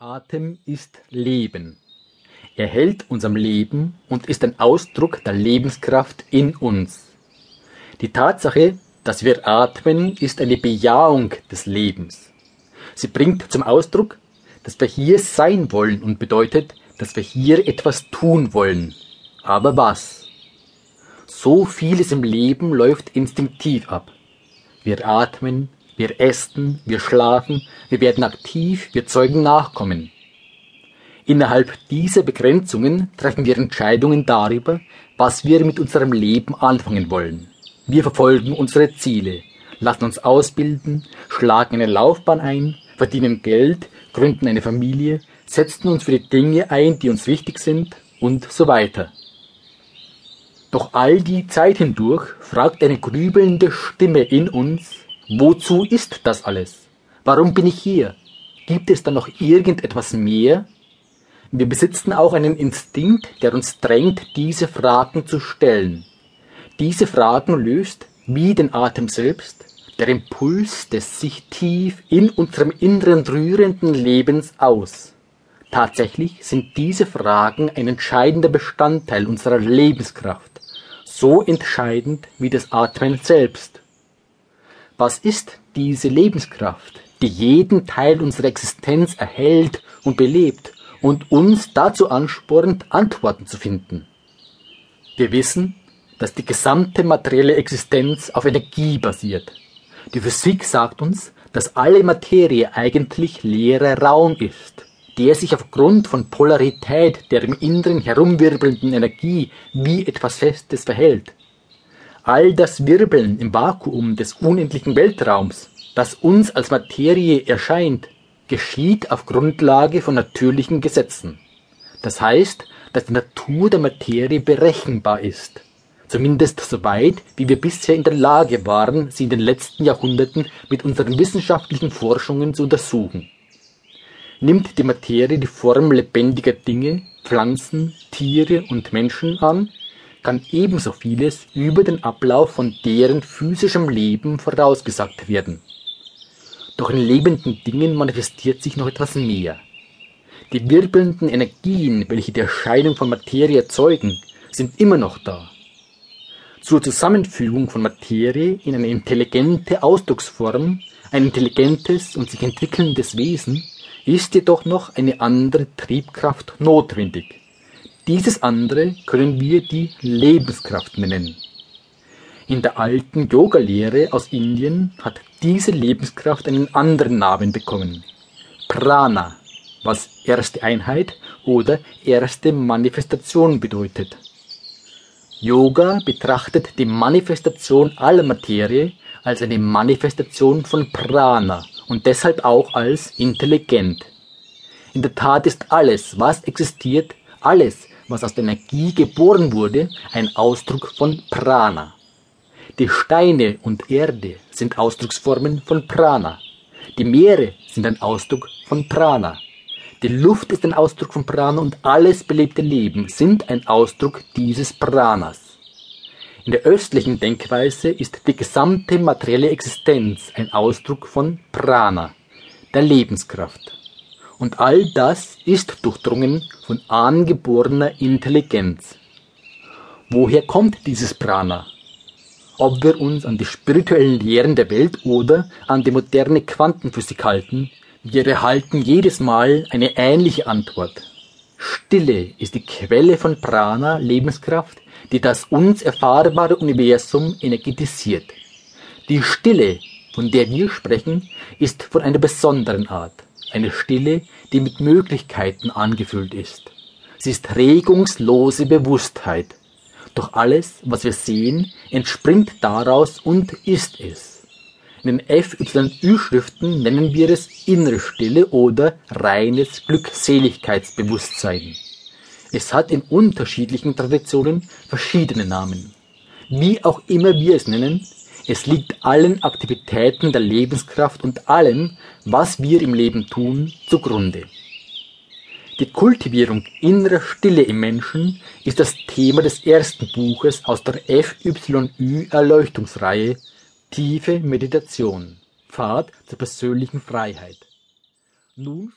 Atem ist Leben. Er hält unserem Leben und ist ein Ausdruck der Lebenskraft in uns. Die Tatsache, dass wir atmen, ist eine Bejahung des Lebens. Sie bringt zum Ausdruck, dass wir hier sein wollen und bedeutet, dass wir hier etwas tun wollen. Aber was? So vieles im Leben läuft instinktiv ab. Wir atmen, wir essen, wir schlafen, wir werden aktiv, wir zeugen Nachkommen. Innerhalb dieser Begrenzungen treffen wir Entscheidungen darüber, was wir mit unserem Leben anfangen wollen. Wir verfolgen unsere Ziele, lassen uns ausbilden, schlagen eine Laufbahn ein, verdienen Geld, gründen eine Familie, setzen uns für die Dinge ein, die uns wichtig sind und so weiter. Doch all die Zeit hindurch fragt eine grübelnde Stimme in uns, Wozu ist das alles? Warum bin ich hier? Gibt es da noch irgendetwas mehr? Wir besitzen auch einen Instinkt, der uns drängt, diese Fragen zu stellen. Diese Fragen löst, wie den Atem selbst, der Impuls des sich tief in unserem Inneren rührenden Lebens aus. Tatsächlich sind diese Fragen ein entscheidender Bestandteil unserer Lebenskraft, so entscheidend wie das Atmen selbst. Was ist diese Lebenskraft, die jeden Teil unserer Existenz erhält und belebt und uns dazu anspornt, Antworten zu finden? Wir wissen, dass die gesamte materielle Existenz auf Energie basiert. Die Physik sagt uns, dass alle Materie eigentlich leerer Raum ist, der sich aufgrund von Polarität der im Inneren herumwirbelnden Energie wie etwas Festes verhält. All das Wirbeln im Vakuum des unendlichen Weltraums, das uns als Materie erscheint, geschieht auf Grundlage von natürlichen Gesetzen. Das heißt, dass die Natur der Materie berechenbar ist. Zumindest so weit, wie wir bisher in der Lage waren, sie in den letzten Jahrhunderten mit unseren wissenschaftlichen Forschungen zu untersuchen. Nimmt die Materie die Form lebendiger Dinge, Pflanzen, Tiere und Menschen an, kann ebenso vieles über den Ablauf von deren physischem Leben vorausgesagt werden. Doch in lebenden Dingen manifestiert sich noch etwas mehr. Die wirbelnden Energien, welche die Erscheinung von Materie erzeugen, sind immer noch da. Zur Zusammenfügung von Materie in eine intelligente Ausdrucksform, ein intelligentes und sich entwickelndes Wesen, ist jedoch noch eine andere Triebkraft notwendig. Dieses andere können wir die Lebenskraft nennen. In der alten Yoga-Lehre aus Indien hat diese Lebenskraft einen anderen Namen bekommen. Prana, was erste Einheit oder erste Manifestation bedeutet. Yoga betrachtet die Manifestation aller Materie als eine Manifestation von Prana und deshalb auch als intelligent. In der Tat ist alles, was existiert, alles, was aus der Energie geboren wurde, ein Ausdruck von Prana. Die Steine und Erde sind Ausdrucksformen von Prana. Die Meere sind ein Ausdruck von Prana. Die Luft ist ein Ausdruck von Prana und alles belebte Leben sind ein Ausdruck dieses Pranas. In der östlichen Denkweise ist die gesamte materielle Existenz ein Ausdruck von Prana, der Lebenskraft. Und all das ist durchdrungen von angeborener Intelligenz. Woher kommt dieses Prana? Ob wir uns an die spirituellen Lehren der Welt oder an die moderne Quantenphysik halten, wir erhalten jedes Mal eine ähnliche Antwort. Stille ist die Quelle von Prana, Lebenskraft, die das uns erfahrbare Universum energetisiert. Die Stille, von der wir sprechen, ist von einer besonderen Art eine Stille, die mit Möglichkeiten angefüllt ist. Sie ist regungslose Bewusstheit. Doch alles, was wir sehen, entspringt daraus und ist es. In den FYÜ-Schriften nennen wir es innere Stille oder reines Glückseligkeitsbewusstsein. Es hat in unterschiedlichen Traditionen verschiedene Namen. Wie auch immer wir es nennen, es liegt allen Aktivitäten der Lebenskraft und allem, was wir im Leben tun, zugrunde. Die Kultivierung innerer Stille im Menschen ist das Thema des ersten Buches aus der FYÜ Erleuchtungsreihe Tiefe Meditation. Pfad zur persönlichen Freiheit. Nun